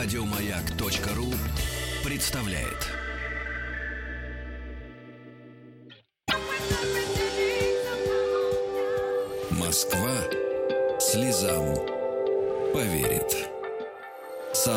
Радиомаяк.ру представляет. Москва слезам поверит. С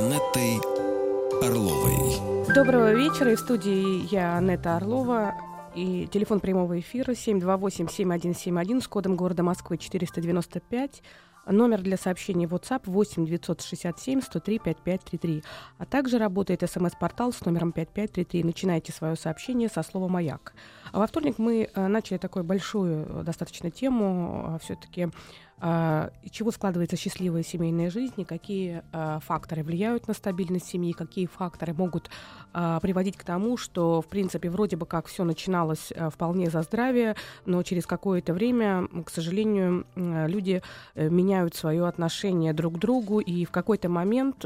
Орловой. Доброго вечера. И в студии я, Анетта Орлова. И телефон прямого эфира 728-7171 с кодом города Москвы 495. Номер для сообщений WhatsApp 8 967 103 5533. А также работает смс-портал с номером 5533. Начинайте свое сообщение со слова «Маяк». А во вторник мы э, начали такую большую э, достаточно тему, э, все-таки чего складывается счастливая семейная жизнь, и какие факторы влияют на стабильность семьи, какие факторы могут приводить к тому, что, в принципе, вроде бы как все начиналось вполне за здравие, но через какое-то время, к сожалению, люди меняют свое отношение друг к другу, и в какой-то момент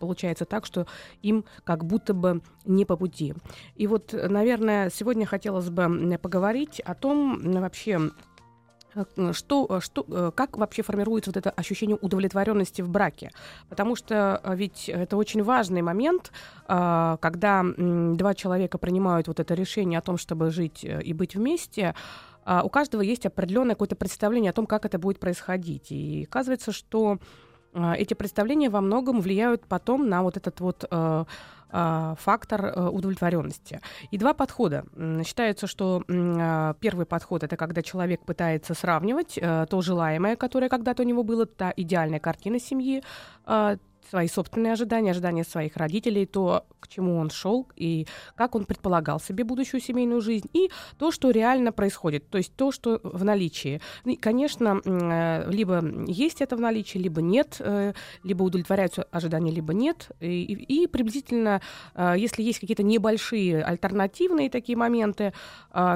получается так, что им как будто бы не по пути. И вот, наверное, сегодня хотелось бы поговорить о том, вообще, Э, что, э, что, э, как вообще формируется вот это ощущение удовлетворенности в браке? Потому что ведь это очень важный момент, когда два человека принимают вот это решение о том, чтобы жить и быть вместе, у каждого есть определенное какое-то представление о том, как это будет происходить. И оказывается, что эти представления во многом влияют потом на вот этот вот а, фактор э, удовлетворенности. И два подхода. Считается, что а, первый подход это когда человек пытается сравнивать э, то желаемое, которое когда-то у него было, та идеальная картина семьи, а, свои собственные ожидания, ожидания своих родителей, то, к чему он шел и как он предполагал себе будущую семейную жизнь, и то, что реально происходит, то есть то, что в наличии. И, конечно, э, либо есть это в наличии, либо нет, э, либо удовлетворяются ожидания, либо нет. И, и приблизительно, э, если есть какие-то небольшие альтернативные такие моменты,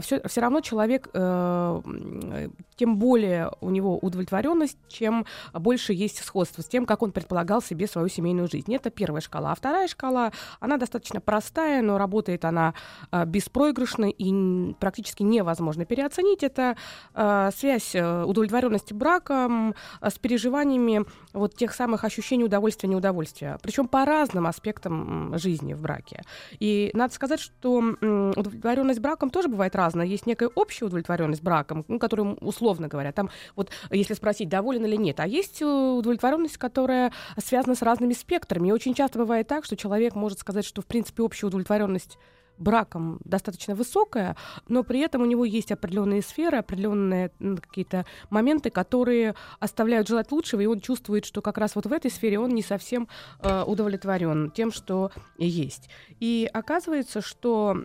все, все равно человек, тем более у него удовлетворенность, чем больше есть сходство с тем, как он предполагал себе свою семейную жизнь. Это первая шкала. А вторая шкала, она достаточно простая, но работает она э, беспроигрышно и практически невозможно переоценить. Это э, связь э, удовлетворенности браком с переживаниями вот тех самых ощущений удовольствия неудовольствия. Причем по разным аспектам жизни в браке. И надо сказать, что удовлетворенность браком тоже бывает разная. Есть некая общая удовлетворенность браком, ну, которую условно говоря, там вот если спросить, доволен или нет, а есть удовлетворенность, которая связана с с разными спектрами. И очень часто бывает так, что человек может сказать, что, в принципе, общая удовлетворенность браком достаточно высокая, но при этом у него есть определенные сферы, определенные какие-то моменты, которые оставляют желать лучшего, и он чувствует, что как раз вот в этой сфере он не совсем э, удовлетворен тем, что есть. И оказывается, что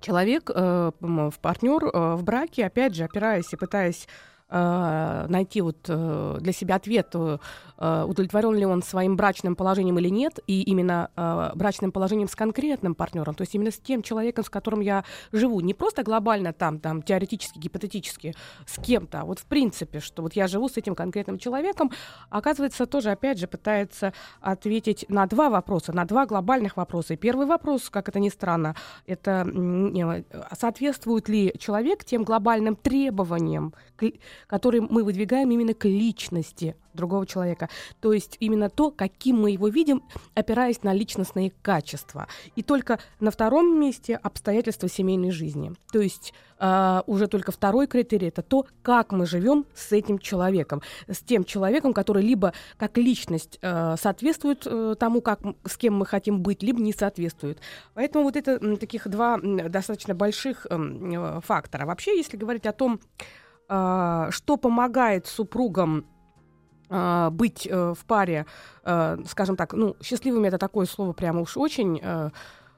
человек, э, партнер э, в браке, опять же, опираясь и пытаясь э, найти вот э, для себя ответ, э, удовлетворен ли он своим брачным положением или нет, и именно э, брачным положением с конкретным партнером, то есть именно с тем человеком, с которым я живу, не просто глобально там, там теоретически, гипотетически с кем-то, а вот в принципе, что вот я живу с этим конкретным человеком, оказывается, тоже опять же пытается ответить на два вопроса, на два глобальных вопроса. И первый вопрос, как это ни странно, это соответствует ли человек тем глобальным требованиям, которые мы выдвигаем именно к личности другого человека. То есть именно то, каким мы его видим, опираясь на личностные качества. И только на втором месте обстоятельства семейной жизни. То есть Uh, уже только второй критерий это то, как мы живем с этим человеком, с тем человеком, который либо как личность uh, соответствует uh, тому, как, с кем мы хотим быть, либо не соответствует. Поэтому вот это таких два достаточно больших uh, фактора. Вообще, если говорить о том, а, что помогает супругам быть э, в паре, э, скажем так, ну, счастливыми это такое слово прямо уж очень э,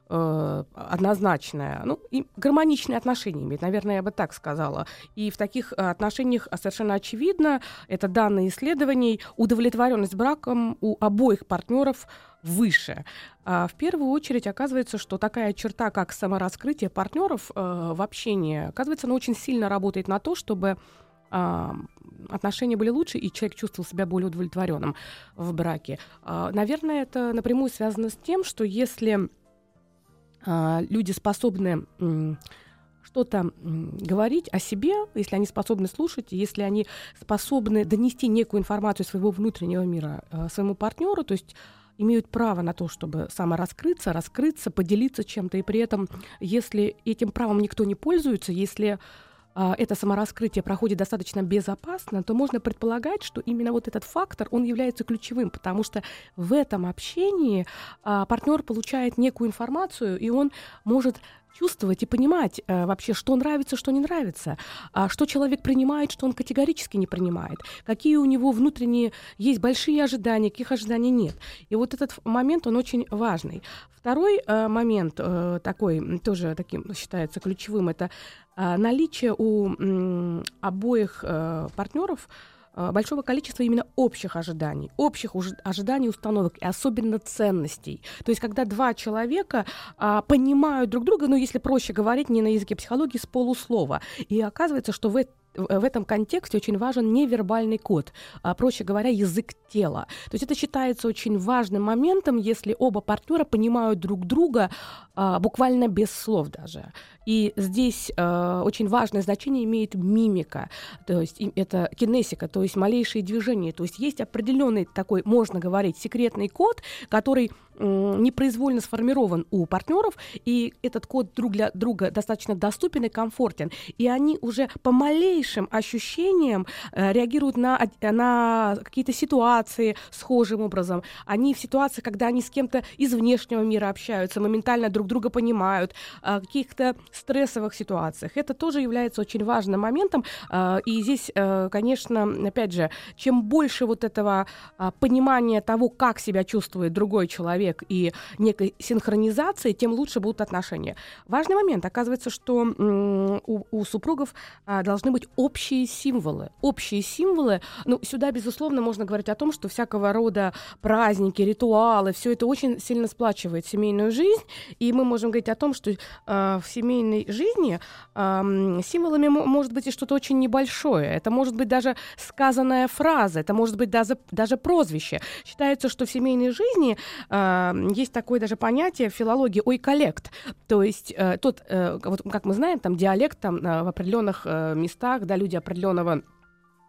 однозначное, ну, и гармоничные отношения иметь, наверное, я бы так сказала. И в таких отношениях совершенно очевидно, это данные исследований, удовлетворенность браком у обоих партнеров выше. А в первую очередь оказывается, что такая черта, как самораскрытие партнеров э, в общении, оказывается, она очень сильно работает на то, чтобы отношения были лучше, и человек чувствовал себя более удовлетворенным в браке. Э, наверное, это напрямую связано с тем, что если э, люди способны что-то говорить о себе, если они способны слушать, если они способны донести некую информацию своего внутреннего мира своему партнеру, то есть имеют право на то, чтобы самораскрыться, раскрыться, поделиться чем-то, и при этом, если этим правом никто не пользуется, если а, это самораскрытие проходит достаточно безопасно, то можно предполагать, что именно вот этот фактор, он является ключевым, потому что в этом общении а, партнер получает некую информацию, и он может чувствовать и понимать э, вообще, что нравится, что не нравится, а что человек принимает, что он категорически не принимает, какие у него внутренние есть большие ожидания, каких ожиданий нет. И вот этот момент, он очень важный. Второй э, момент, э, такой тоже таким считается ключевым, это э, наличие у обоих э, партнеров Э, большого количества именно общих ожиданий, общих ожиданий, установок и особенно ценностей. То есть, когда два человека а, понимают друг друга, ну, если проще говорить, не на языке психологии, с полуслова, и оказывается, что в в этом контексте очень важен невербальный код, а, проще говоря, язык тела. То есть это считается очень важным моментом, если оба партнера понимают друг друга а, буквально без слов даже. И здесь э, очень важное значение имеет мимика, то есть это кинесика, то есть малейшие движения. То есть есть определенный такой, можно говорить, секретный код, который непроизвольно сформирован у партнеров, и этот код друг для друга достаточно доступен и комфортен. И они уже по малейшим ощущениям э, реагируют на, на какие-то ситуации схожим образом. Они в ситуации, когда они с кем-то из внешнего мира общаются, моментально друг друга понимают, каких-то стрессовых ситуациях. Это тоже является очень важным моментом. Э, и здесь, э, конечно, опять же, чем больше вот этого э, понимания того, как себя чувствует другой человек, человек и некой синхронизации, тем лучше будут отношения. Важный момент. Оказывается, что у, у супругов а, должны быть общие символы. Общие символы. Ну, сюда, безусловно, можно говорить о том, что всякого рода праздники, ритуалы, все это очень сильно сплачивает семейную жизнь. И мы можем говорить о том, что э, в семейной жизни э, символами может быть и что-то очень небольшое. Это может быть даже сказанная фраза, это может быть даже, даже прозвище. Считается, что в семейной жизни э, есть такое даже понятие в филологии «ой-коллект». То есть э, тот, э, вот как мы знаем, там диалект там, э, в определенных местах, да, люди определенного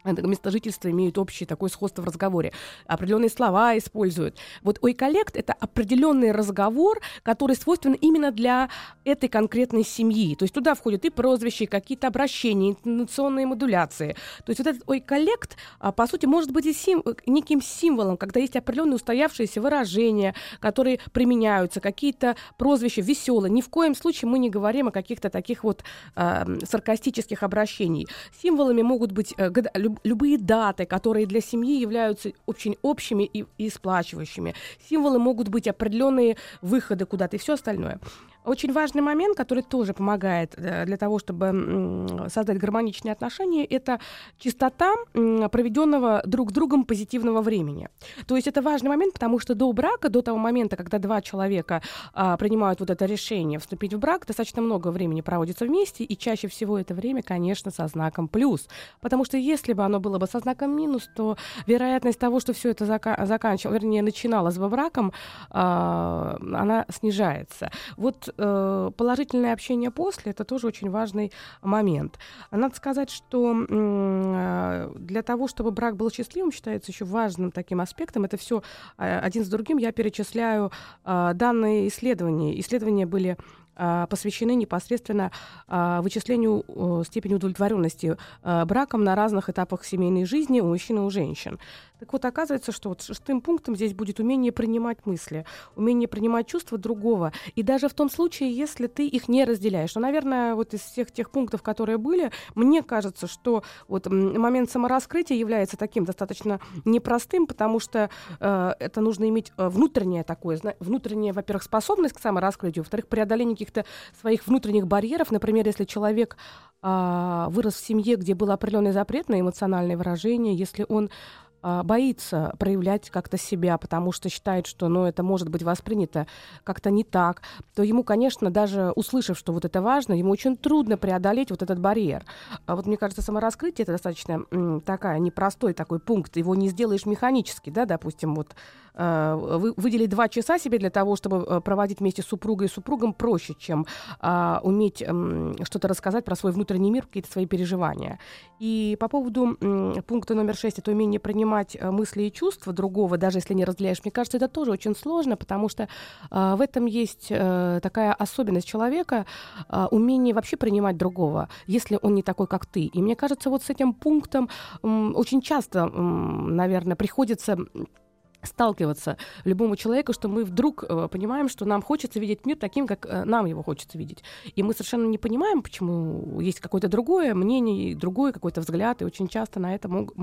место жительства имеют общее такое сходство в разговоре. Определенные слова используют. Вот ойколлект — это определенный разговор, который свойственен именно для этой конкретной семьи. То есть туда входят и прозвища, и какие-то обращения, интонационные модуляции. То есть вот этот ойколлект, а, по сути, может быть и сим неким символом, когда есть определенные устоявшиеся выражения, которые применяются, какие-то прозвища веселые. Ни в коем случае мы не говорим о каких-то таких вот э, саркастических обращений. Символами могут быть э, любые даты, которые для семьи являются очень общими и, и сплачивающими. Символы могут быть определенные выходы куда-то и все остальное. Очень важный момент, который тоже помогает э, для того, чтобы создать гармоничные отношения, это чистота проведенного друг другом позитивного времени. То есть это важный момент, потому что до брака, до того момента, когда два человека а, принимают вот это решение вступить в брак, достаточно много времени проводится вместе, и чаще всего это время, конечно, со знаком плюс. Потому что если бы оно было бы со знаком минус, то вероятность того, что все это зака- заканчивалось, вернее, начиналось бы браком, а, она снижается. Вот э, положительное общение после это тоже очень важный момент. Надо сказать, что э, для того, чтобы брак был счастливым, считается еще важным таким аспектом. Это все э, один с другим. Я перечисляю э, данные исследования. Исследования были а, посвящены непосредственно а, вычислению степени удовлетворенности а, браком на разных этапах семейной жизни у мужчин и у женщин. Так вот, оказывается, что вот шестым пунктом здесь будет умение принимать мысли, умение принимать чувства другого. И даже в том случае, если ты их не разделяешь. Но, наверное, вот из всех тех пунктов, которые были, мне кажется, что вот момент самораскрытия является таким достаточно непростым, потому что э, это нужно иметь э, внутреннее такое, внутреннее, во-первых, способность к самораскрытию, во-вторых, преодоление каких-то своих внутренних барьеров. Например, если человек э, вырос в семье, где был определенный запрет на эмоциональные выражения, если он боится проявлять как-то себя, потому что считает, что ну, это может быть воспринято как-то не так, то ему, конечно, даже услышав, что вот это важно, ему очень трудно преодолеть вот этот барьер. А вот мне кажется, самораскрытие это достаточно м, такая непростой такой пункт, его не сделаешь механически, да, допустим, вот э, вы, выделить два часа себе для того, чтобы э, проводить вместе с супругой и супругом проще, чем э, уметь э, что-то рассказать про свой внутренний мир, какие-то свои переживания. И по поводу э, пункта номер шесть, это умение принимать понимать э, мысли и чувства другого, даже если не разделяешь, мне кажется, это тоже очень сложно, потому что э, в этом есть э, такая особенность человека, умение вообще принимать другого, если он не такой, как ты. И мне кажется, вот с этим пунктом очень часто, наверное, приходится сталкиваться любому человеку, что мы вдруг э, понимаем, что нам хочется видеть мир таким, как э, нам его хочется видеть. И мы совершенно не понимаем, почему есть какое-то другое мнение, другой какой-то взгляд, и очень часто на это мог,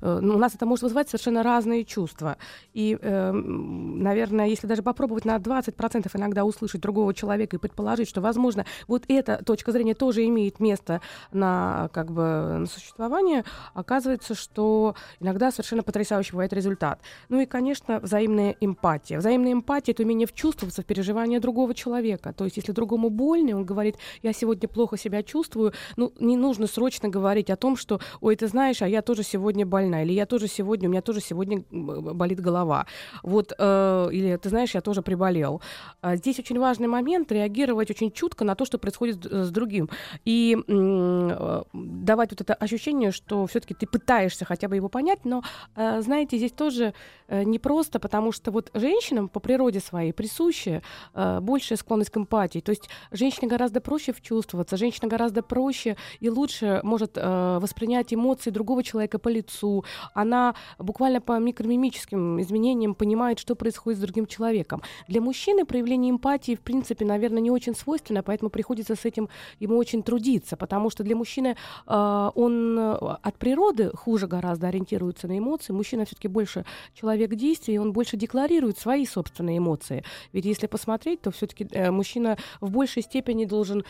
э, ну, у нас это может вызывать совершенно разные чувства. И, э, наверное, если даже попробовать на 20% иногда услышать другого человека и предположить, что, возможно, вот эта точка зрения тоже имеет место на, как бы, на существование, оказывается, что иногда совершенно потрясающий бывает результат. Ну и, конечно, конечно, взаимная эмпатия. Взаимная эмпатия — это умение вчувствоваться в переживания другого человека. То есть, если другому больно, он говорит, я сегодня плохо себя чувствую, ну, не нужно срочно говорить о том, что, ой, ты знаешь, а я тоже сегодня больна, или я тоже сегодня, у меня тоже сегодня болит голова. Вот, э, или ты знаешь, я тоже приболел. А здесь очень важный момент реагировать очень чутко на то, что происходит с другим. И э, давать вот это ощущение, что все-таки ты пытаешься хотя бы его понять, но, э, знаете, здесь тоже э, не просто, потому что вот женщинам по природе своей присуща э, большая склонность к эмпатии. То есть женщине гораздо проще вчувствоваться, женщина гораздо проще и лучше может э, воспринять эмоции другого человека по лицу. Она буквально по микромимическим изменениям понимает, что происходит с другим человеком. Для мужчины проявление эмпатии, в принципе, наверное, не очень свойственно, поэтому приходится с этим ему очень трудиться, потому что для мужчины э, он от природы хуже гораздо ориентируется на эмоции. Мужчина все-таки больше человек действий, он больше декларирует свои собственные эмоции. Ведь если посмотреть, то все-таки э, мужчина в большей степени должен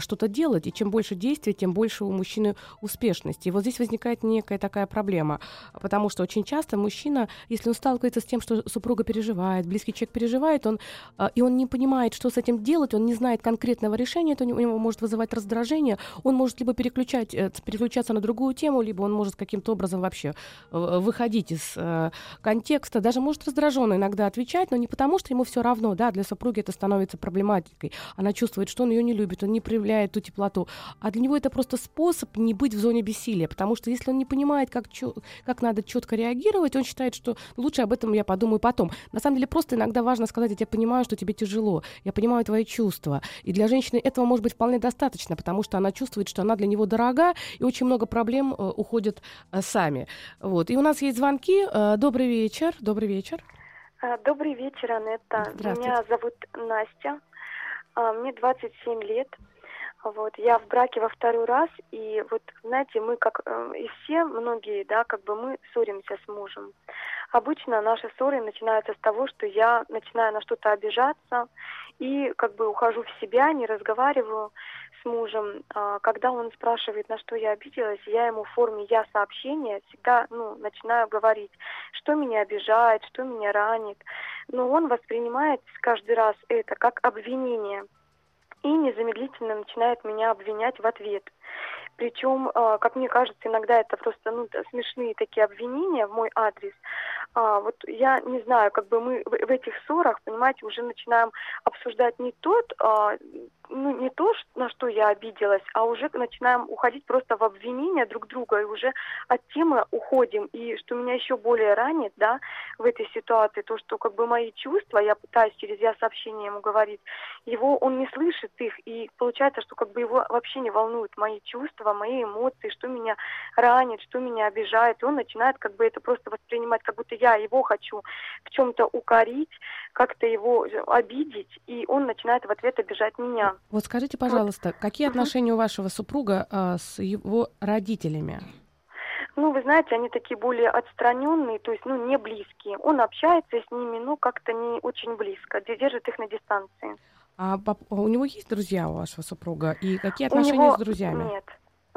что-то делать, и чем больше действий, тем больше у мужчины успешности. И вот здесь возникает некая такая проблема, потому что очень часто мужчина, если он сталкивается с тем, что супруга переживает, близкий человек переживает, он, э, и он не понимает, что с этим делать, он не знает конкретного решения, то у него может вызывать раздражение, он может либо переключать, э, переключаться на другую тему, либо он может каким-то образом вообще э, выходить из контекста, даже может раздраженно иногда отвечать, но не потому, что ему все равно, да, для супруги это становится проблематикой. Она чувствует, что он ее не любит, он не проявляет ту теплоту. А для него это просто способ не быть в зоне бессилия, потому что если он не понимает, как, чё, как надо четко реагировать, он считает, что лучше об этом я подумаю потом. На самом деле просто иногда важно сказать, я тебя понимаю, что тебе тяжело, я понимаю твои чувства. И для женщины этого может быть вполне достаточно, потому что она чувствует, что она для него дорога, и очень много проблем э, уходят э, сами. Вот. И у нас есть звонки. Э, добрый вечер вечер. Добрый вечер. А, добрый вечер, Анетта. Меня зовут Настя. А, мне 27 лет. Вот, я в браке во второй раз, и вот, знаете, мы, как э, и все, многие, да, как бы мы ссоримся с мужем. Обычно наши ссоры начинаются с того, что я начинаю на что-то обижаться и как бы ухожу в себя, не разговариваю с мужем, а, когда он спрашивает, на что я обиделась, я ему в форме я сообщения всегда ну, начинаю говорить, что меня обижает, что меня ранит. Но он воспринимает каждый раз это как обвинение и незамедлительно начинает меня обвинять в ответ. Причем, а, как мне кажется, иногда это просто ну, смешные такие обвинения в мой адрес. А, вот я не знаю, как бы мы в, этих ссорах, понимаете, уже начинаем обсуждать не тот, а, ну не то, на что я обиделась, а уже начинаем уходить просто в обвинения друг друга и уже от темы уходим. И что меня еще более ранит, да, в этой ситуации, то, что как бы мои чувства, я пытаюсь через я сообщение ему говорить, его он не слышит их, и получается, что как бы его вообще не волнуют мои чувства, мои эмоции, что меня ранит, что меня обижает, и он начинает как бы это просто воспринимать, как будто я его хочу в чем-то укорить, как-то его обидеть, и он начинает в ответ обижать меня. Вот скажите, пожалуйста, вот. какие отношения у вашего супруга а, с его родителями? Ну, вы знаете, они такие более отстраненные, то есть, ну, не близкие. Он общается с ними, но как-то не очень близко, держит их на дистанции. А у него есть друзья у вашего супруга? И какие отношения него... с друзьями? Нет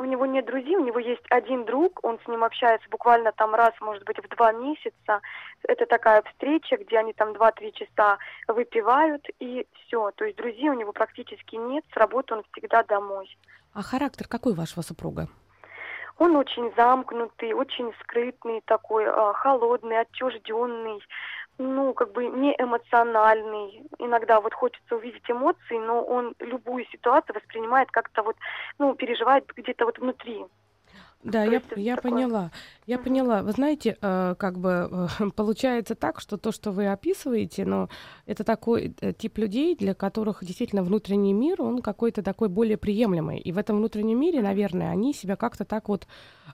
у него нет друзей, у него есть один друг, он с ним общается буквально там раз, может быть, в два месяца. Это такая встреча, где они там два-три часа выпивают, и все. То есть друзей у него практически нет, с работы он всегда домой. А характер какой вашего супруга? Он очень замкнутый, очень скрытный такой, а, холодный, отчужденный ну, как бы не эмоциональный. Иногда вот хочется увидеть эмоции, но он любую ситуацию воспринимает как-то вот, ну, переживает где-то вот внутри. Да, я, я поняла. Я угу. поняла. Вы знаете, э, как бы э, получается так, что то, что вы описываете, но это такой э, тип людей, для которых действительно внутренний мир, он какой-то такой более приемлемый. И в этом внутреннем мире, наверное, они себя как-то так вот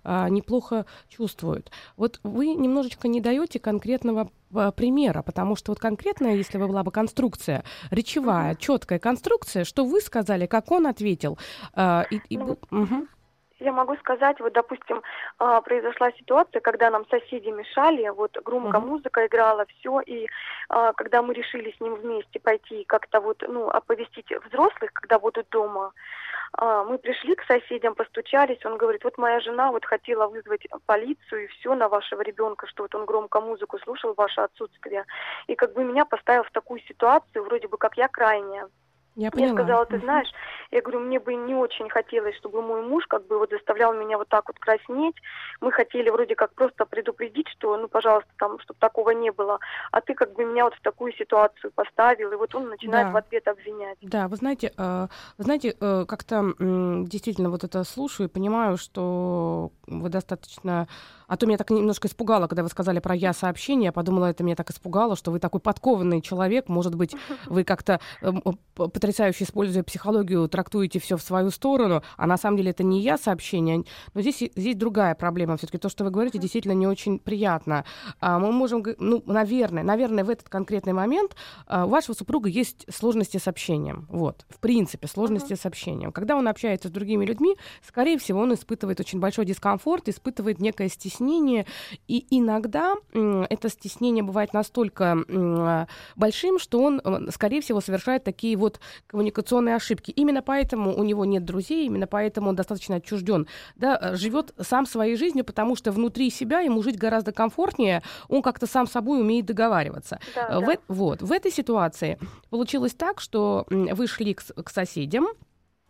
э, неплохо чувствуют. Вот вы немножечко не даете конкретного примера, потому что вот конкретно, если бы была бы конструкция речевая, четкая конструкция, что вы сказали, как он ответил, э, и, и, ну, угу. Я могу сказать, вот, допустим, а, произошла ситуация, когда нам соседи мешали, вот громко uh-huh. музыка играла, все, и а, когда мы решили с ним вместе пойти как-то вот, ну, оповестить взрослых, когда будут дома, а, мы пришли к соседям, постучались, он говорит, вот моя жена вот хотела вызвать полицию и все на вашего ребенка, что вот он громко музыку слушал, ваше отсутствие, и как бы меня поставил в такую ситуацию, вроде бы как я крайняя. Я поняла. Я сказала, ты знаешь, я говорю, мне бы не очень хотелось, чтобы мой муж как бы вот заставлял меня вот так вот краснеть. Мы хотели вроде как просто предупредить, что, ну, пожалуйста, там, чтобы такого не было. А ты как бы меня вот в такую ситуацию поставил, и вот он начинает да. в ответ обвинять. Да, вы знаете, э, вы знаете, э, как-то действительно вот это слушаю и понимаю, что вы достаточно а то меня так немножко испугало, когда вы сказали про я сообщение. Я подумала, это меня так испугало, что вы такой подкованный человек. Может быть, вы как-то эм, потрясающе используя психологию, трактуете все в свою сторону, а на самом деле это не я сообщение. Но здесь, здесь другая проблема. Все-таки то, что вы говорите, действительно не очень приятно. А мы можем, ну, наверное, наверное, в этот конкретный момент а, у вашего супруга есть сложности с общением. Вот, в принципе, сложности uh-huh. с общением. Когда он общается с другими людьми, скорее всего, он испытывает очень большой дискомфорт, испытывает некое стеснение стеснение, и иногда это стеснение бывает настолько большим, что он, э, скорее всего, совершает такие вот коммуникационные ошибки. Именно поэтому у него нет друзей, именно поэтому он достаточно отчужден, да, э, живет сам своей жизнью, потому что внутри себя ему жить гораздо комфортнее, он как-то сам собой умеет договариваться. Да, в, да. Вот, в этой ситуации получилось так, что вы шли к, к соседям,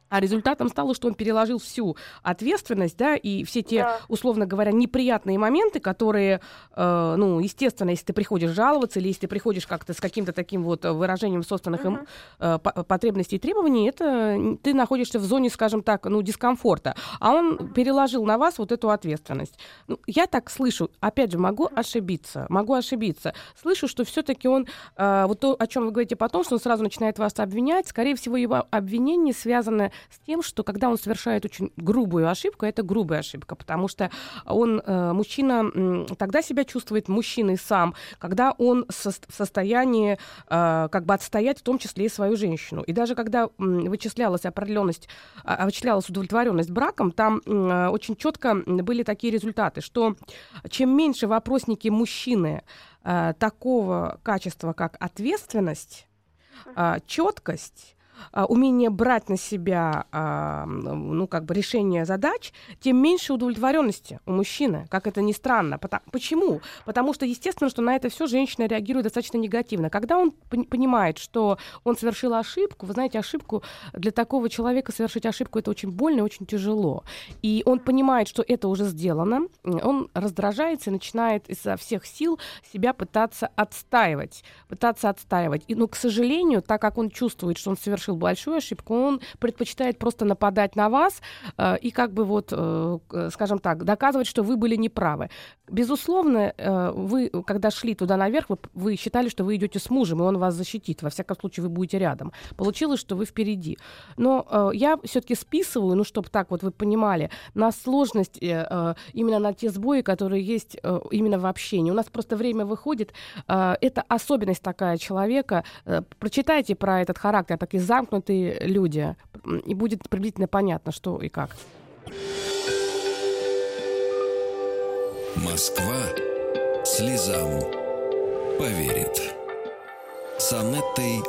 а результатом стало, что он переложил всю ответственность, да, и все те, да. условно говоря, неприятные моменты, которые, э, ну, естественно, если ты приходишь жаловаться или если ты приходишь как-то с каким-то таким вот выражением собственных угу. э, потребностей и требований, это ты находишься в зоне, скажем так, ну, дискомфорта. А он переложил на вас вот эту ответственность. Ну, я так слышу, опять же, могу ошибиться, могу ошибиться. Слышу, что все-таки он, э, вот то, о чем вы говорите потом, что он сразу начинает вас обвинять, скорее всего, его обвинение связано с тем, что когда он совершает очень грубую ошибку, это грубая ошибка, потому что он, э, мужчина, тогда себя чувствует мужчиной сам, когда он в состоянии э, как бы отстоять в том числе и свою женщину. И даже когда вычислялась определенность, а, вычислялась удовлетворенность браком, там э, очень четко были такие результаты, что чем меньше вопросники мужчины такого качества, как ответственность, четкость, а, умение брать на себя, а, ну, как бы решение задач, тем меньше удовлетворенности у мужчины, как это ни странно. Почему? Потому что, естественно, что на это все женщина реагирует достаточно негативно. Когда он понимает, что он совершил ошибку, вы знаете, ошибку для такого человека совершить ошибку это очень больно и очень тяжело. И он понимает, что это уже сделано, он раздражается и начинает изо всех сил себя пытаться отстаивать, пытаться отстаивать. И, но, к сожалению, так как он чувствует, что он совершил совершил большую ошибку, он предпочитает просто нападать на вас э, и как бы вот, э, скажем так, доказывать, что вы были неправы. Безусловно, э, вы, когда шли туда наверх, вы, вы считали, что вы идете с мужем, и он вас защитит. Во всяком случае, вы будете рядом. Получилось, что вы впереди. Но э, я все-таки списываю, ну, чтобы так вот вы понимали, на сложность, э, э, именно на те сбои, которые есть э, именно в общении. У нас просто время выходит. Э, это особенность такая человека. Э, прочитайте про этот характер, такие замкнутые люди, и будет приблизительно понятно, что и как. Москва слезам поверит. С Анеттой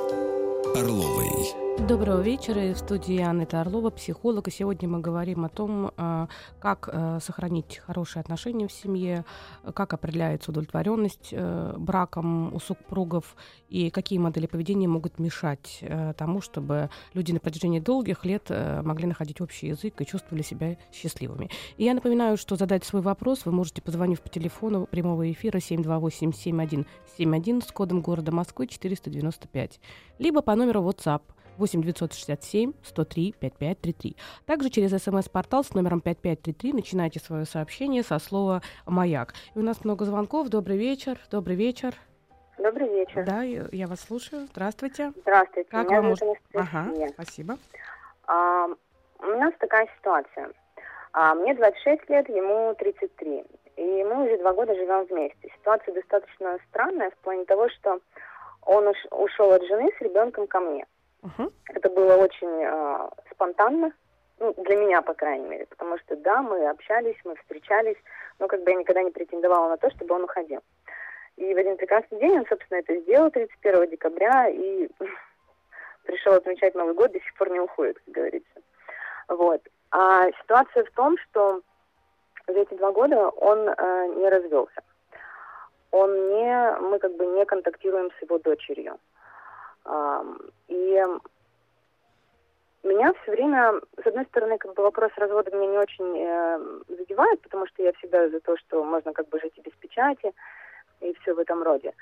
Орловой. Доброго вечера. В студии Анна Орлова, психолог. И сегодня мы говорим о том, а, как э, сохранить хорошие отношения в семье, как определяется удовлетворенность э, браком у супругов и какие модели поведения могут мешать э, тому, чтобы люди на протяжении долгих лет могли находить общий язык и чувствовали себя счастливыми. И я напоминаю, что задать свой вопрос вы можете, позвонив по телефону прямого эфира 728-7171 с кодом города Москвы 495, либо по номеру WhatsApp 8 967 103 5533. Также через смс-портал с номером 5533 начинайте свое сообщение со слова «Маяк». И у нас много звонков. Добрый вечер. Добрый вечер. Добрый вечер. Да, я вас слушаю. Здравствуйте. Здравствуйте. Как Меня вам может... Ага, спасибо. А, у нас такая ситуация. А, мне 26 лет, ему 33. И мы уже два года живем вместе. Ситуация достаточно странная в плане того, что он уш, ушел от жены с ребенком ко мне. Uh-huh. Это было очень э, спонтанно, ну, для меня, по крайней мере, потому что, да, мы общались, мы встречались, но как бы я никогда не претендовала на то, чтобы он уходил. И в один прекрасный день он, собственно, это сделал 31 декабря и пришел отмечать Новый год, до сих пор не уходит, как говорится. Вот. А ситуация в том, что за эти два года он э, не развелся. Он не, мы как бы не контактируем с его дочерью. И меня все время, с одной стороны, как бы вопрос развода меня не очень э, задевает, потому что я всегда за то, что можно как бы жить и без печати, и все в этом роде.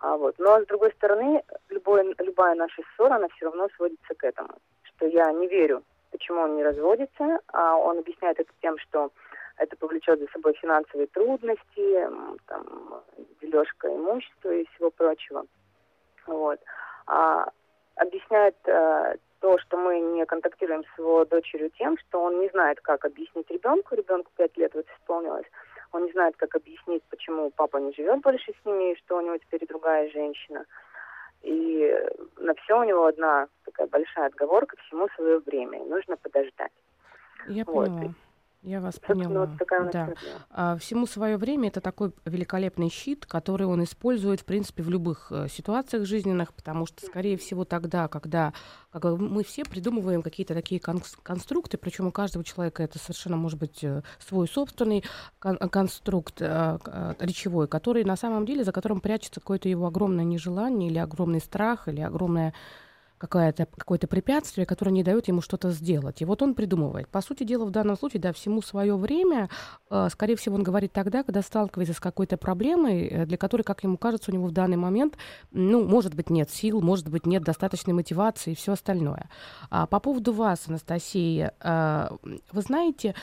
А, вот. Но с другой стороны, любой, любая наша ссора, она все равно сводится к этому, что я не верю, почему он не разводится, а он объясняет это тем, что это повлечет за собой финансовые трудности, там, дележка имущества и всего прочего. Вот. А, объясняет а, то, что мы не контактируем с его дочерью тем, что он не знает, как объяснить ребенку, ребенку пять лет вот исполнилось, он не знает, как объяснить, почему папа не живет больше с ними, и что у него теперь другая женщина. И на все у него одна такая большая отговорка, всему свое время, и нужно подождать. Я вот. поняла. Я вас поняла. Вот такая да. А, всему свое время это такой великолепный щит, который он использует, в принципе, в любых э, ситуациях жизненных, потому что, скорее всего, тогда, когда как мы все придумываем какие-то такие кон- конструкты, причем у каждого человека это совершенно может быть э, свой собственный кон- конструкт э, э, речевой, который на самом деле, за которым прячется какое-то его огромное нежелание или огромный страх, или огромное какое-то какое препятствие, которое не дает ему что-то сделать. И вот он придумывает. По сути дела, в данном случае, да, всему свое время, э, скорее всего, он говорит тогда, когда сталкивается с какой-то проблемой, э, для которой, как ему кажется, у него в данный момент, ну, может быть, нет сил, может быть, нет достаточной мотивации и все остальное. А по поводу вас, Анастасия, э, вы знаете,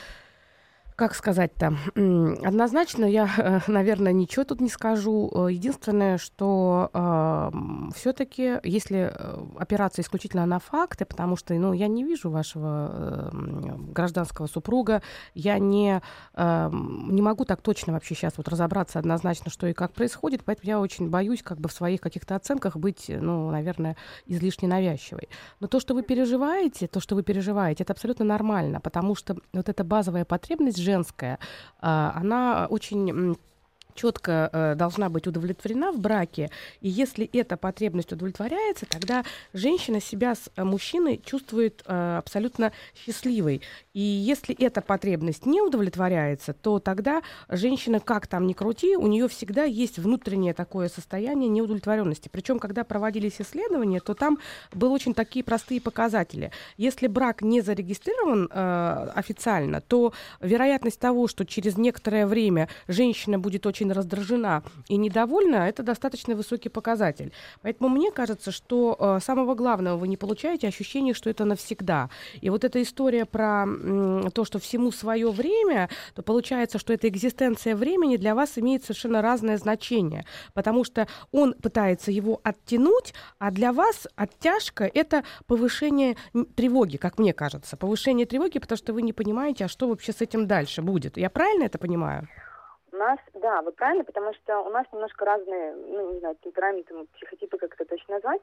как сказать-то, однозначно я, наверное, ничего тут не скажу. Э, единственное, что э, все-таки, если э, опираться исключительно на факты, потому что, ну, я не вижу вашего э, гражданского супруга, я не, э, не могу так точно вообще сейчас вот разобраться однозначно, что и как происходит, поэтому я очень боюсь как бы в своих каких-то оценках быть, ну, наверное, излишне навязчивой. Но то, что вы переживаете, то, что вы переживаете, это абсолютно нормально, потому что вот эта базовая потребность женская, а, она очень четко э, должна быть удовлетворена в браке, и если эта потребность удовлетворяется, тогда женщина себя с э, мужчиной чувствует э, абсолютно счастливой. И если эта потребность не удовлетворяется, то тогда женщина, как там ни крути, у нее всегда есть внутреннее такое состояние неудовлетворенности. Причем, когда проводились исследования, то там были очень такие простые показатели. Если брак не зарегистрирован э, официально, то вероятность того, что через некоторое время женщина будет очень очень раздражена и недовольна, это достаточно высокий показатель. Поэтому мне кажется, что э, самого главного вы не получаете ощущение, что это навсегда. И вот эта история про э, то, что всему свое время, то получается, что эта экзистенция времени для вас имеет совершенно разное значение, потому что он пытается его оттянуть, а для вас оттяжка — это повышение тревоги, как мне кажется, повышение тревоги, потому что вы не понимаете, а что вообще с этим дальше будет. Я правильно это понимаю? У нас, да, вы правильно, потому что у нас немножко разные, ну, не знаю, темпераменты, психотипы, как это точно назвать.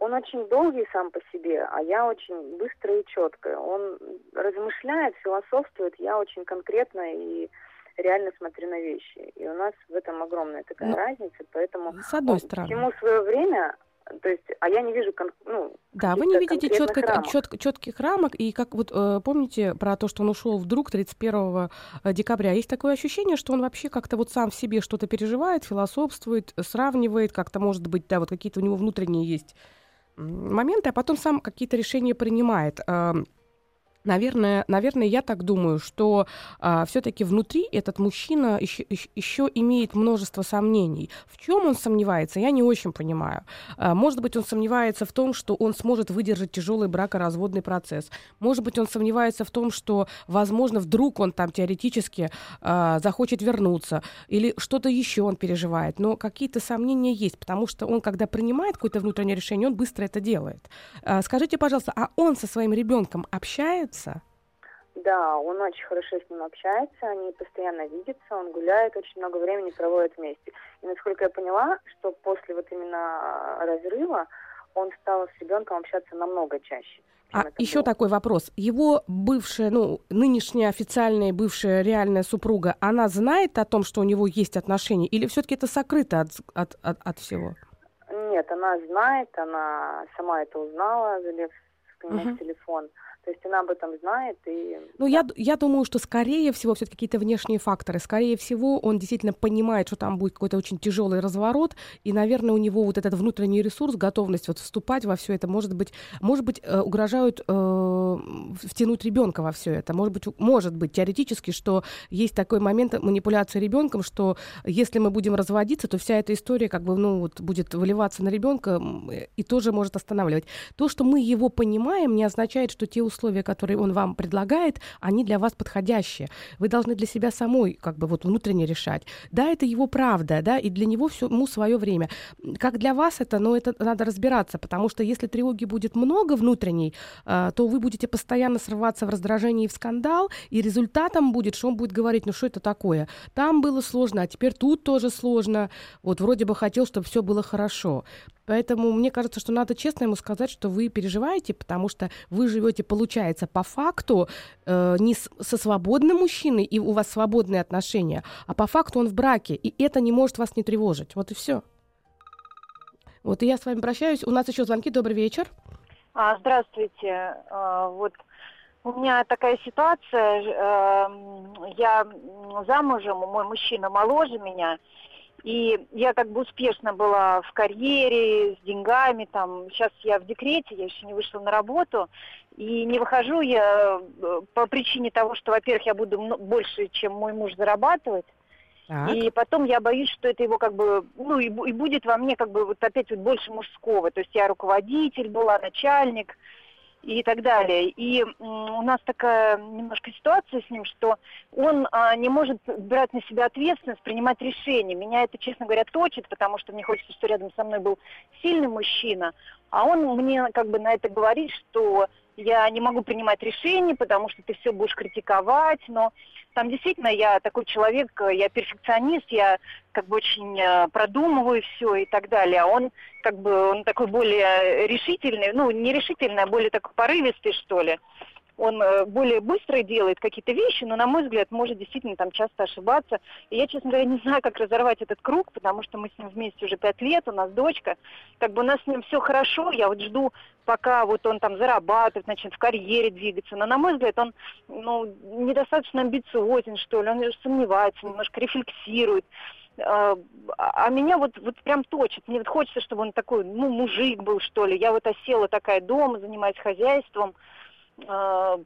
Он очень долгий сам по себе, а я очень быстрая и четкая. Он размышляет, философствует, я очень конкретно и реально смотрю на вещи. И у нас в этом огромная такая ну, разница, поэтому с одной стороны. всему свое время, то есть, а я не вижу, ну, да, вы не видите четко, чет, четких рамок, и как вот э, помните про то, что он ушел вдруг 31 э, декабря, есть такое ощущение, что он вообще как-то вот сам в себе что-то переживает, философствует, сравнивает, как-то может быть, да, вот какие-то у него внутренние есть моменты, а потом сам какие-то решения принимает. Э, Наверное, наверное, я так думаю, что а, все-таки внутри этот мужчина еще, еще имеет множество сомнений. В чем он сомневается, я не очень понимаю. А, может быть, он сомневается в том, что он сможет выдержать тяжелый бракоразводный процесс. Может быть, он сомневается в том, что, возможно, вдруг он там теоретически а, захочет вернуться или что-то еще он переживает. Но какие-то сомнения есть, потому что он, когда принимает какое-то внутреннее решение, он быстро это делает. А, скажите, пожалуйста, а он со своим ребенком общается? Общается? Да, он очень хорошо с ним общается, они постоянно видятся, он гуляет, очень много времени проводит вместе. И насколько я поняла, что после вот именно разрыва он стал с ребенком общаться намного чаще. А еще было. такой вопрос. Его бывшая, ну, нынешняя официальная бывшая реальная супруга, она знает о том, что у него есть отношения, или все-таки это сокрыто от, от, от, от всего? Нет, она знает, она сама это узнала, залив в uh-huh. телефон. То есть она об этом знает и... Ну, я, я думаю, что скорее всего все-таки какие-то внешние факторы. Скорее всего, он действительно понимает, что там будет какой-то очень тяжелый разворот, и, наверное, у него вот этот внутренний ресурс, готовность вот вступать во все это, может быть, может быть, э, угрожают э, втянуть ребенка во все это. Может быть, может быть теоретически, что есть такой момент манипуляции ребенком, что если мы будем разводиться, то вся эта история как бы, ну, вот будет выливаться на ребенка и тоже может останавливать. То, что мы его понимаем, не означает, что те условия, которые он вам предлагает, они для вас подходящие. Вы должны для себя самой как бы вот внутренне решать. Да, это его правда, да, и для него все ему свое время. Как для вас это, но это надо разбираться, потому что если тревоги будет много внутренней, а, то вы будете постоянно срываться в раздражении и в скандал, и результатом будет, что он будет говорить, ну что это такое? Там было сложно, а теперь тут тоже сложно. Вот вроде бы хотел, чтобы все было хорошо. Поэтому мне кажется, что надо честно ему сказать, что вы переживаете, потому что вы живете, получается, по факту э, не с, со свободным мужчиной, и у вас свободные отношения, а по факту он в браке, и это не может вас не тревожить. Вот и все. Вот и я с вами прощаюсь. У нас еще звонки. Добрый вечер. А, здравствуйте. А, вот у меня такая ситуация. А, я замужем, мой мужчина моложе меня. И я как бы успешно была в карьере, с деньгами, там, сейчас я в декрете, я еще не вышла на работу, и не выхожу я э, по причине того, что, во-первых, я буду больше, чем мой муж зарабатывать, так. И потом я боюсь, что это его как бы, ну и, и будет во мне как бы вот опять вот больше мужского. То есть я руководитель была, начальник, и так далее. И у нас такая немножко ситуация с ним, что он а, не может брать на себя ответственность, принимать решения. Меня это, честно говоря, точит, потому что мне хочется, чтобы рядом со мной был сильный мужчина. А он мне как бы на это говорит, что я не могу принимать решения, потому что ты все будешь критиковать, но там действительно я такой человек, я перфекционист, я как бы очень э, продумываю все и так далее. А он как бы он такой более решительный, ну не решительный, а более такой порывистый что ли он э, более быстро делает какие-то вещи, но, на мой взгляд, может действительно там часто ошибаться. И я, честно говоря, не знаю, как разорвать этот круг, потому что мы с ним вместе уже пять лет, у нас дочка. Как бы у нас с ним все хорошо, я вот жду, пока вот он там зарабатывает, начнет в карьере двигаться. Но, на мой взгляд, он ну, недостаточно амбициозен, что ли, он сомневается, немножко рефлексирует а, а меня вот, вот прям точит. Мне вот хочется, чтобы он такой, ну, мужик был, что ли. Я вот осела такая дома, занимаюсь хозяйством. А,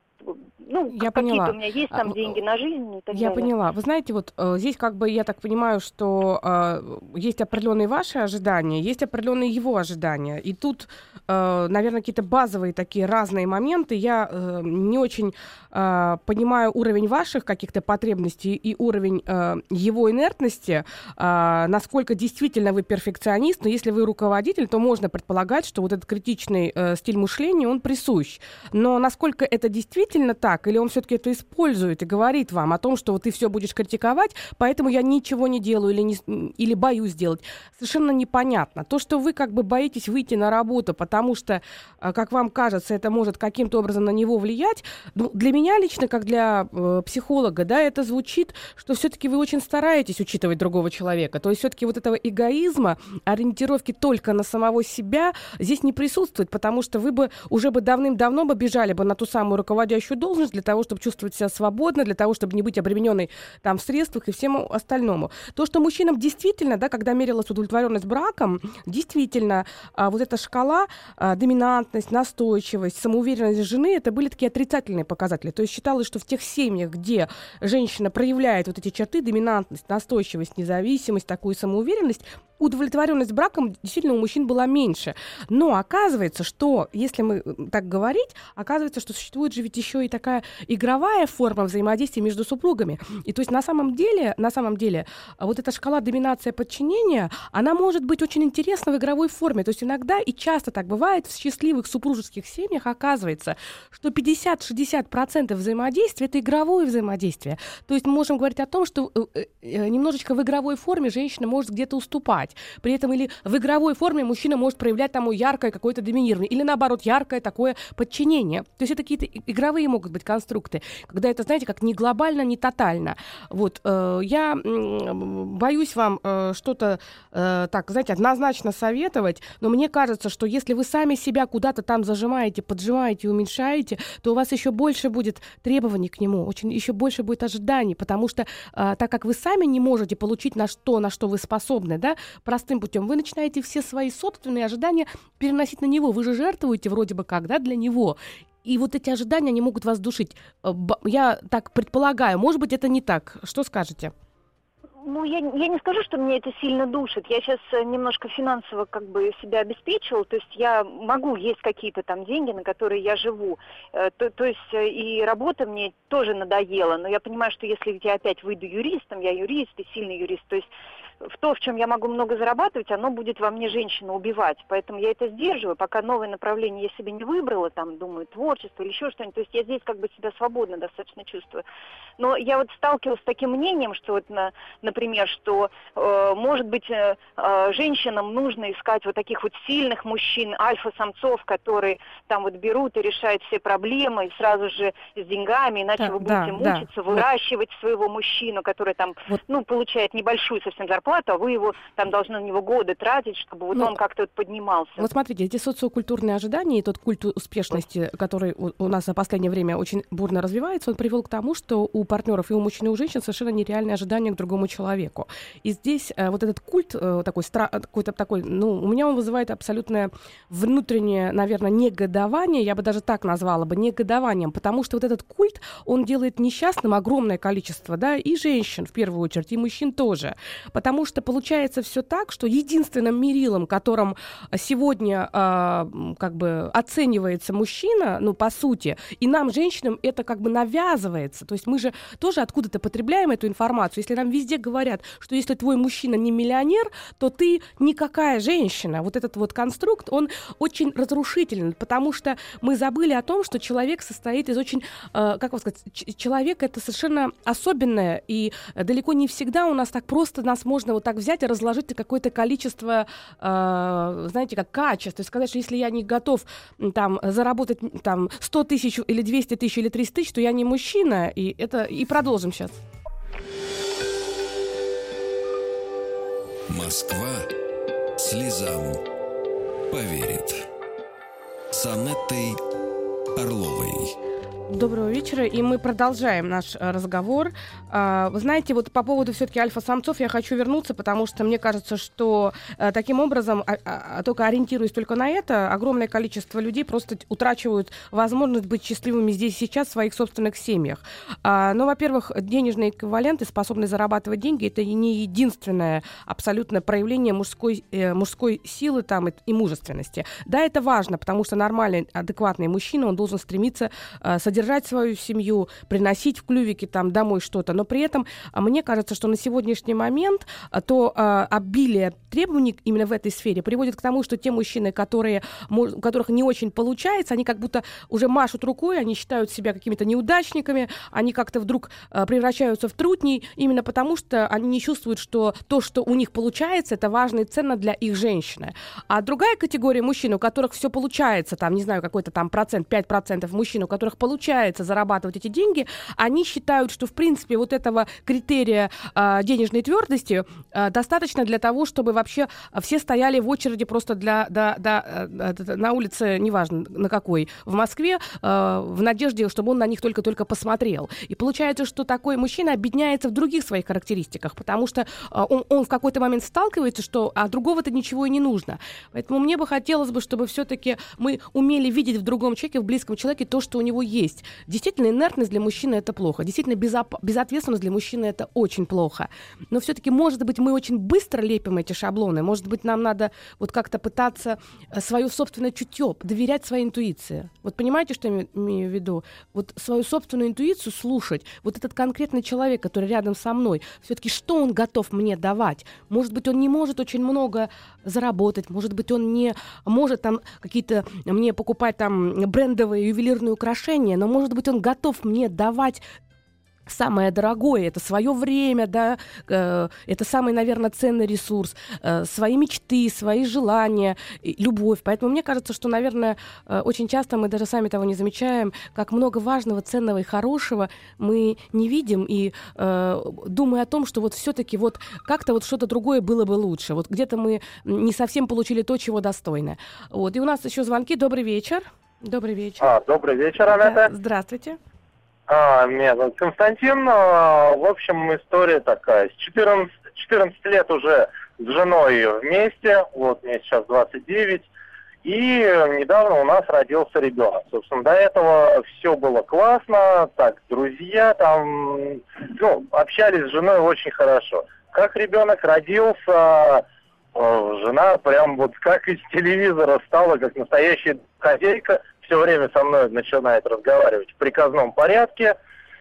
ну, я поняла. у меня есть там а, деньги на жизнь и так Я далее. поняла. Вы знаете, вот э, здесь как бы я так понимаю, что э, есть определенные ваши ожидания, есть определенные его ожидания. И тут, э, наверное, какие-то базовые такие разные моменты. Я э, не очень э, понимаю уровень ваших каких-то потребностей и уровень э, его инертности, э, насколько действительно вы перфекционист, но если вы руководитель, то можно предполагать, что вот этот критичный э, стиль мышления, он присущ. Но насколько это действительно действительно так, или он все-таки это использует и говорит вам о том, что вот ты все будешь критиковать, поэтому я ничего не делаю или, не, или боюсь делать, совершенно непонятно. То, что вы как бы боитесь выйти на работу, потому что, а, как вам кажется, это может каким-то образом на него влиять, ну, для меня лично, как для э, психолога, да, это звучит, что все-таки вы очень стараетесь учитывать другого человека. То есть все-таки вот этого эгоизма, ориентировки только на самого себя здесь не присутствует, потому что вы бы уже бы давным-давно бы бежали бы на ту самую руководящую руководящую должность для того, чтобы чувствовать себя свободно, для того, чтобы не быть обремененной там в средствах и всему остальному. То, что мужчинам действительно, да, когда мерилась удовлетворенность браком, действительно, а, вот эта шкала, а, доминантность, настойчивость, самоуверенность жены, это были такие отрицательные показатели. То есть считалось, что в тех семьях, где женщина проявляет вот эти черты, доминантность, настойчивость, независимость, такую самоуверенность, удовлетворенность браком действительно у мужчин была меньше. Но оказывается, что, если мы так говорить, оказывается, что существует же ведь еще и такая игровая форма взаимодействия между супругами. И то есть на самом деле, на самом деле, вот эта шкала доминация подчинения, она может быть очень интересна в игровой форме. То есть иногда и часто так бывает в счастливых супружеских семьях оказывается, что 50-60% взаимодействия это игровое взаимодействие. То есть мы можем говорить о том, что э, э, немножечко в игровой форме женщина может где-то уступать играть. При этом или в игровой форме мужчина может проявлять тому яркое какое-то доминирование, или наоборот, яркое такое подчинение. То есть это какие-то игровые могут быть конструкты, когда это, знаете, как не глобально, не тотально. Вот, э, я э, боюсь вам э, что-то э, так, знаете, однозначно советовать, но мне кажется, что если вы сами себя куда-то там зажимаете, поджимаете, уменьшаете, то у вас еще больше будет требований к нему, очень еще больше будет ожиданий, потому что э, так как вы сами не можете получить на что, на что вы способны, да, простым путем. Вы начинаете все свои собственные ожидания переносить на него. Вы же жертвуете вроде бы как, да, для него. И вот эти ожидания, они могут вас душить. Э, я так предполагаю, может быть, это не так. Что скажете? Ну, я, я не скажу, что меня это сильно душит. Я сейчас э, немножко финансово как бы себя обеспечивала, то есть я могу, есть какие-то там деньги, на которые я живу. Э, то, то есть и работа мне тоже надоела, но я понимаю, что если я опять выйду юристом, я юрист и сильный юрист, то есть в то, в чем я могу много зарабатывать, оно будет во мне женщину убивать. Поэтому я это сдерживаю, пока новое направление я себе не выбрала, там, думаю, творчество или еще что-нибудь. То есть я здесь как бы себя свободно достаточно чувствую. Но я вот сталкивалась с таким мнением, что вот, на, например, что, э, может быть, э, э, женщинам нужно искать вот таких вот сильных мужчин, альфа-самцов, которые там вот берут и решают все проблемы, и сразу же с деньгами, иначе да, вы будете да, мучиться, да. выращивать вот. своего мужчину, который там, вот. ну, получает небольшую совсем зарплату, зарплату, а вы его там должны на него годы тратить, чтобы вот ну, он как-то вот поднимался. Вот смотрите, эти социокультурные ожидания и тот культ успешности, который у, у нас за последнее время очень бурно развивается, он привел к тому, что у партнеров и у мужчин, и у женщин совершенно нереальные ожидания к другому человеку. И здесь э, вот этот культ э, такой, стра- какой-то такой, ну, у меня он вызывает абсолютное внутреннее, наверное, негодование, я бы даже так назвала бы, негодованием, потому что вот этот культ, он делает несчастным огромное количество, да, и женщин в первую очередь, и мужчин тоже. Потому потому что получается все так, что единственным мерилом, которым сегодня э, как бы оценивается мужчина, ну, по сути, и нам, женщинам, это как бы навязывается. То есть мы же тоже откуда-то потребляем эту информацию. Если нам везде говорят, что если твой мужчина не миллионер, то ты никакая женщина. Вот этот вот конструкт, он очень разрушительный, потому что мы забыли о том, что человек состоит из очень, э, как вам сказать, человек это совершенно особенное, и далеко не всегда у нас так просто нас можно можно вот так взять и разложить какое-то количество, э, знаете, как качеств. То есть сказать, что если я не готов там заработать там 100 тысяч или 200 тысяч или 300 тысяч, то я не мужчина. И это и продолжим сейчас. Москва слезам поверит. С Анеттой Орловой. Доброго вечера, и мы продолжаем наш э, разговор. А, вы знаете, вот по поводу все-таки альфа-самцов я хочу вернуться, потому что мне кажется, что э, таким образом, а, а, только ориентируясь только на это, огромное количество людей просто утрачивают возможность быть счастливыми здесь и сейчас в своих собственных семьях. Но, во-первых, денежные эквиваленты, способность зарабатывать деньги, это не единственное абсолютное проявление мужской, э, мужской силы там и мужественности. Да, это важно, потому что нормальный, адекватный мужчина, он должен стремиться содержать содержать свою семью, приносить в клювике там домой что-то. Но при этом а, мне кажется, что на сегодняшний момент а, то а, обилие требований именно в этой сфере приводит к тому, что те мужчины, которые, у которых не очень получается, они как будто уже машут рукой, они считают себя какими-то неудачниками, они как-то вдруг превращаются в трутней, именно потому что они не чувствуют, что то, что у них получается, это важно и ценно для их женщины. А другая категория мужчин, у которых все получается, там, не знаю, какой-то там процент, 5% мужчин, у которых получается, получается зарабатывать эти деньги, они считают, что, в принципе, вот этого критерия э, денежной твердости э, достаточно для того, чтобы вообще все стояли в очереди просто для, да, да, э, на улице, неважно на какой, в Москве, э, в надежде, чтобы он на них только-только посмотрел. И получается, что такой мужчина объединяется в других своих характеристиках, потому что э, он, он в какой-то момент сталкивается, что а другого-то ничего и не нужно. Поэтому мне бы хотелось бы, чтобы все-таки мы умели видеть в другом человеке, в близком человеке то, что у него есть. Действительно, инертность для мужчины это плохо. Действительно, безоп- безответственность для мужчины это очень плохо. Но все-таки, может быть, мы очень быстро лепим эти шаблоны. Может быть, нам надо вот как-то пытаться э, свое собственное чутье, доверять своей интуиции. Вот понимаете, что я имею в виду? Вот свою собственную интуицию слушать. Вот этот конкретный человек, который рядом со мной, все-таки что он готов мне давать? Может быть, он не может очень много заработать, может быть, он не может там какие-то мне покупать там брендовые ювелирные украшения, но может быть, он готов мне давать самое дорогое это свое время, да, э, это самый, наверное, ценный ресурс, э, свои мечты, свои желания, любовь. Поэтому мне кажется, что, наверное, э, очень часто мы даже сами того не замечаем, как много важного, ценного и хорошего мы не видим и э, думая о том, что вот все-таки вот как-то вот что-то другое было бы лучше. Вот где-то мы не совсем получили то, чего достойны. Вот. И у нас еще звонки. Добрый вечер. Добрый вечер. А, добрый вечер, Анетта. Да, здравствуйте. А, меня зовут Константин. А, в общем, история такая. С 14, 14 лет уже с женой вместе. Вот мне сейчас 29. И недавно у нас родился ребенок. Собственно, до этого все было классно, так, друзья там, ну, общались с женой очень хорошо. Как ребенок родился, э, жена прям вот как из телевизора стала, как настоящая хозяйка, все время со мной начинает разговаривать в приказном порядке,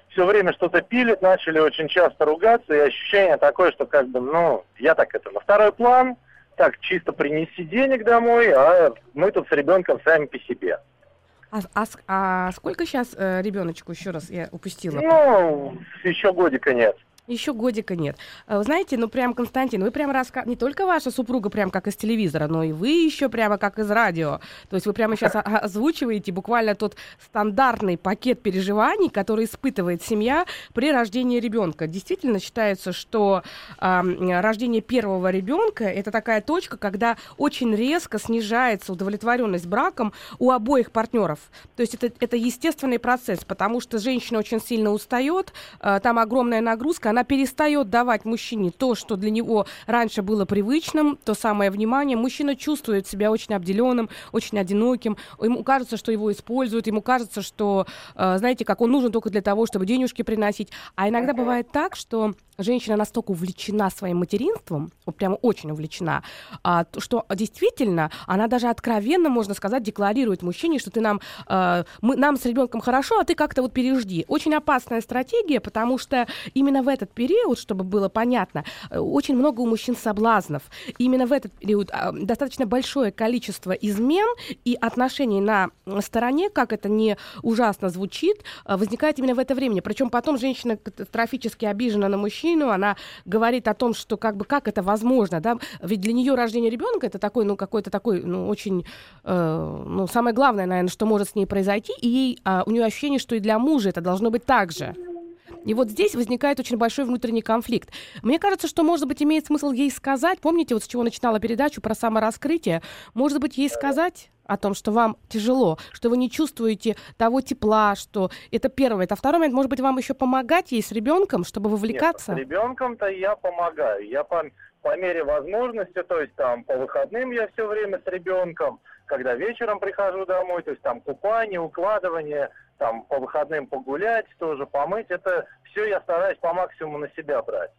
все время что-то пилит, начали очень часто ругаться, и ощущение такое, что как бы, ну, я так это на второй план, так чисто принеси денег домой, а мы тут с ребенком сами по себе. А, а, а сколько сейчас э, ребеночку еще раз я упустила? Ну, еще годика нет. Еще годика нет. Вы знаете, ну прям, Константин, вы прям раска... не только ваша супруга прям как из телевизора, но и вы еще прямо как из радио. То есть вы прямо сейчас озвучиваете буквально тот стандартный пакет переживаний, который испытывает семья при рождении ребенка. Действительно считается, что э, рождение первого ребенка это такая точка, когда очень резко снижается удовлетворенность браком у обоих партнеров. То есть это, это естественный процесс, потому что женщина очень сильно устает, э, там огромная нагрузка, она перестает давать мужчине то, что для него раньше было привычным, то самое внимание. Мужчина чувствует себя очень обделенным, очень одиноким. Ему кажется, что его используют, ему кажется, что, э, знаете, как он нужен только для того, чтобы денежки приносить. А иногда бывает так, что женщина настолько увлечена своим материнством, вот прямо очень увлечена, а, что действительно она даже откровенно, можно сказать, декларирует мужчине, что ты нам, э, мы, нам с ребенком хорошо, а ты как-то вот пережди. Очень опасная стратегия, потому что именно в этот период, чтобы было понятно, э, очень много у мужчин соблазнов. именно в этот период э, достаточно большое количество измен и отношений на стороне, как это не ужасно звучит, э, возникает именно в это время. Причем потом женщина катастрофически обижена на мужчину, мужчину, она говорит о том, что как бы как это возможно, да, ведь для нее рождение ребенка это такой, ну какой-то такой, ну очень, э, ну самое главное, наверное, что может с ней произойти, и ей, э, у нее ощущение, что и для мужа это должно быть так же. И вот здесь возникает очень большой внутренний конфликт. Мне кажется, что, может быть, имеет смысл ей сказать, помните, вот с чего начинала передачу про самораскрытие, может быть, ей сказать о том, что вам тяжело, что вы не чувствуете того тепла, что это первое. Это второй момент, может быть, вам еще помогать ей с ребенком, чтобы вовлекаться? Нет, с ребенком-то я помогаю. Я по, по мере возможности, то есть там по выходным я все время с ребенком, когда вечером прихожу домой, то есть там купание, укладывание, там по выходным погулять, тоже помыть, это все я стараюсь по максимуму на себя брать.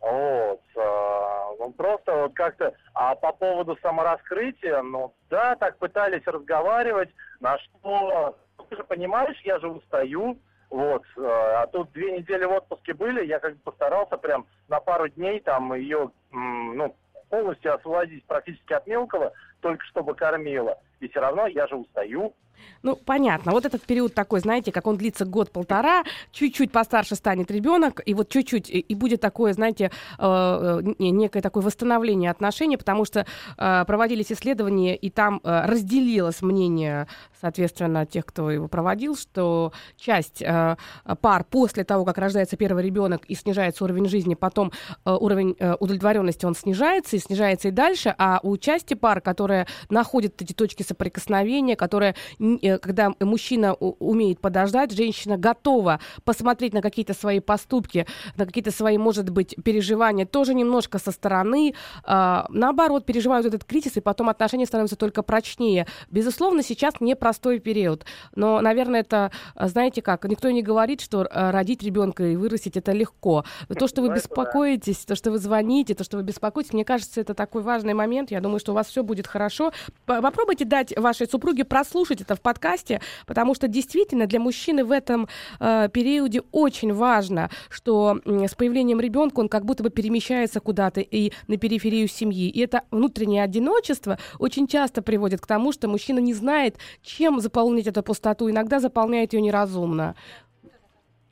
Вот. А, ну, просто вот как-то... А по поводу самораскрытия, ну, да, так пытались разговаривать, на что... Ты же понимаешь, я же устаю, вот. А, а тут две недели в отпуске были, я как бы постарался прям на пару дней там ее, ну, полностью освободить практически от мелкого, только чтобы кормила. И все равно я же устаю, ну, понятно. Вот этот период такой, знаете, как он длится год-полтора, чуть-чуть постарше станет ребенок, и вот чуть-чуть, и будет такое, знаете, э, э некое такое восстановление отношений, потому что э, проводились исследования, и там э, разделилось мнение, соответственно, тех, кто его проводил, что часть э, пар после того, как рождается первый ребенок и снижается уровень жизни, потом э, уровень э, удовлетворенности он снижается и снижается и дальше, а у части пар, которые находят эти точки соприкосновения, которые Э, когда мужчина умеет подождать, женщина готова посмотреть на какие-то свои поступки, на какие-то свои, может быть, переживания, тоже немножко со стороны, а, наоборот, переживают этот кризис, и потом отношения становятся только прочнее. Безусловно, сейчас непростой период, но, наверное, это, знаете как, никто не говорит, что э, родить ребенка и вырастить это легко. То, что вы беспокоитесь, то, что вы звоните, то, что вы беспокоитесь, мне кажется, это такой важный момент. Я думаю, что у вас все будет хорошо. Попробуйте дать вашей супруге прослушать это в подкасте, потому что действительно для мужчины в этом э, периоде очень важно, что с появлением ребенка он как будто бы перемещается куда-то и на периферию семьи. И это внутреннее одиночество очень часто приводит к тому, что мужчина не знает, чем заполнить эту пустоту, иногда заполняет ее неразумно.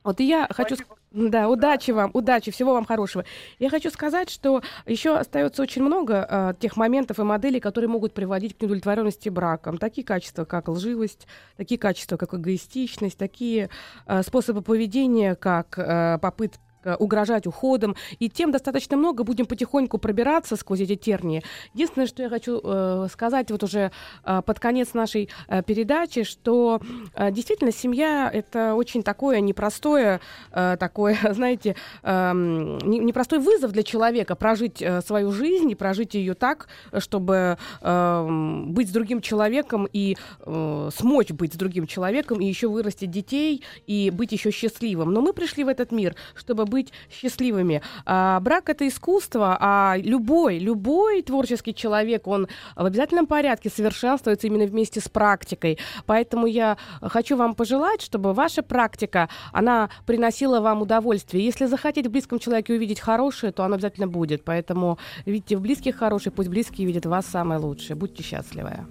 Вот и я хочу... Да, удачи вам, удачи, всего вам хорошего. Я хочу сказать, что еще остается очень много э, тех моментов и моделей, которые могут приводить к неудовлетворенности браком. Такие качества, как лживость, такие качества, как эгоистичность, такие э, способы поведения, как э, попытка угрожать уходом. И тем достаточно много, будем потихоньку пробираться сквозь эти тернии. Единственное, что я хочу э, сказать вот уже э, под конец нашей э, передачи, что э, действительно семья — это очень такое непростое, э, такое, знаете, э, непростой вызов для человека прожить э, свою жизнь и прожить ее так, чтобы э, быть с другим человеком и э, смочь быть с другим человеком и еще вырастить детей и быть еще счастливым. Но мы пришли в этот мир, чтобы быть счастливыми. А, брак это искусство, а любой, любой творческий человек, он в обязательном порядке совершенствуется именно вместе с практикой. Поэтому я хочу вам пожелать, чтобы ваша практика, она приносила вам удовольствие. Если захотите в близком человеке увидеть хорошее, то оно обязательно будет. Поэтому видите в близких хорошее, пусть близкие видят вас самое лучшее. Будьте счастливы.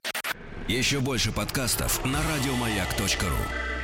Еще больше подкастов на радиомаяк.ру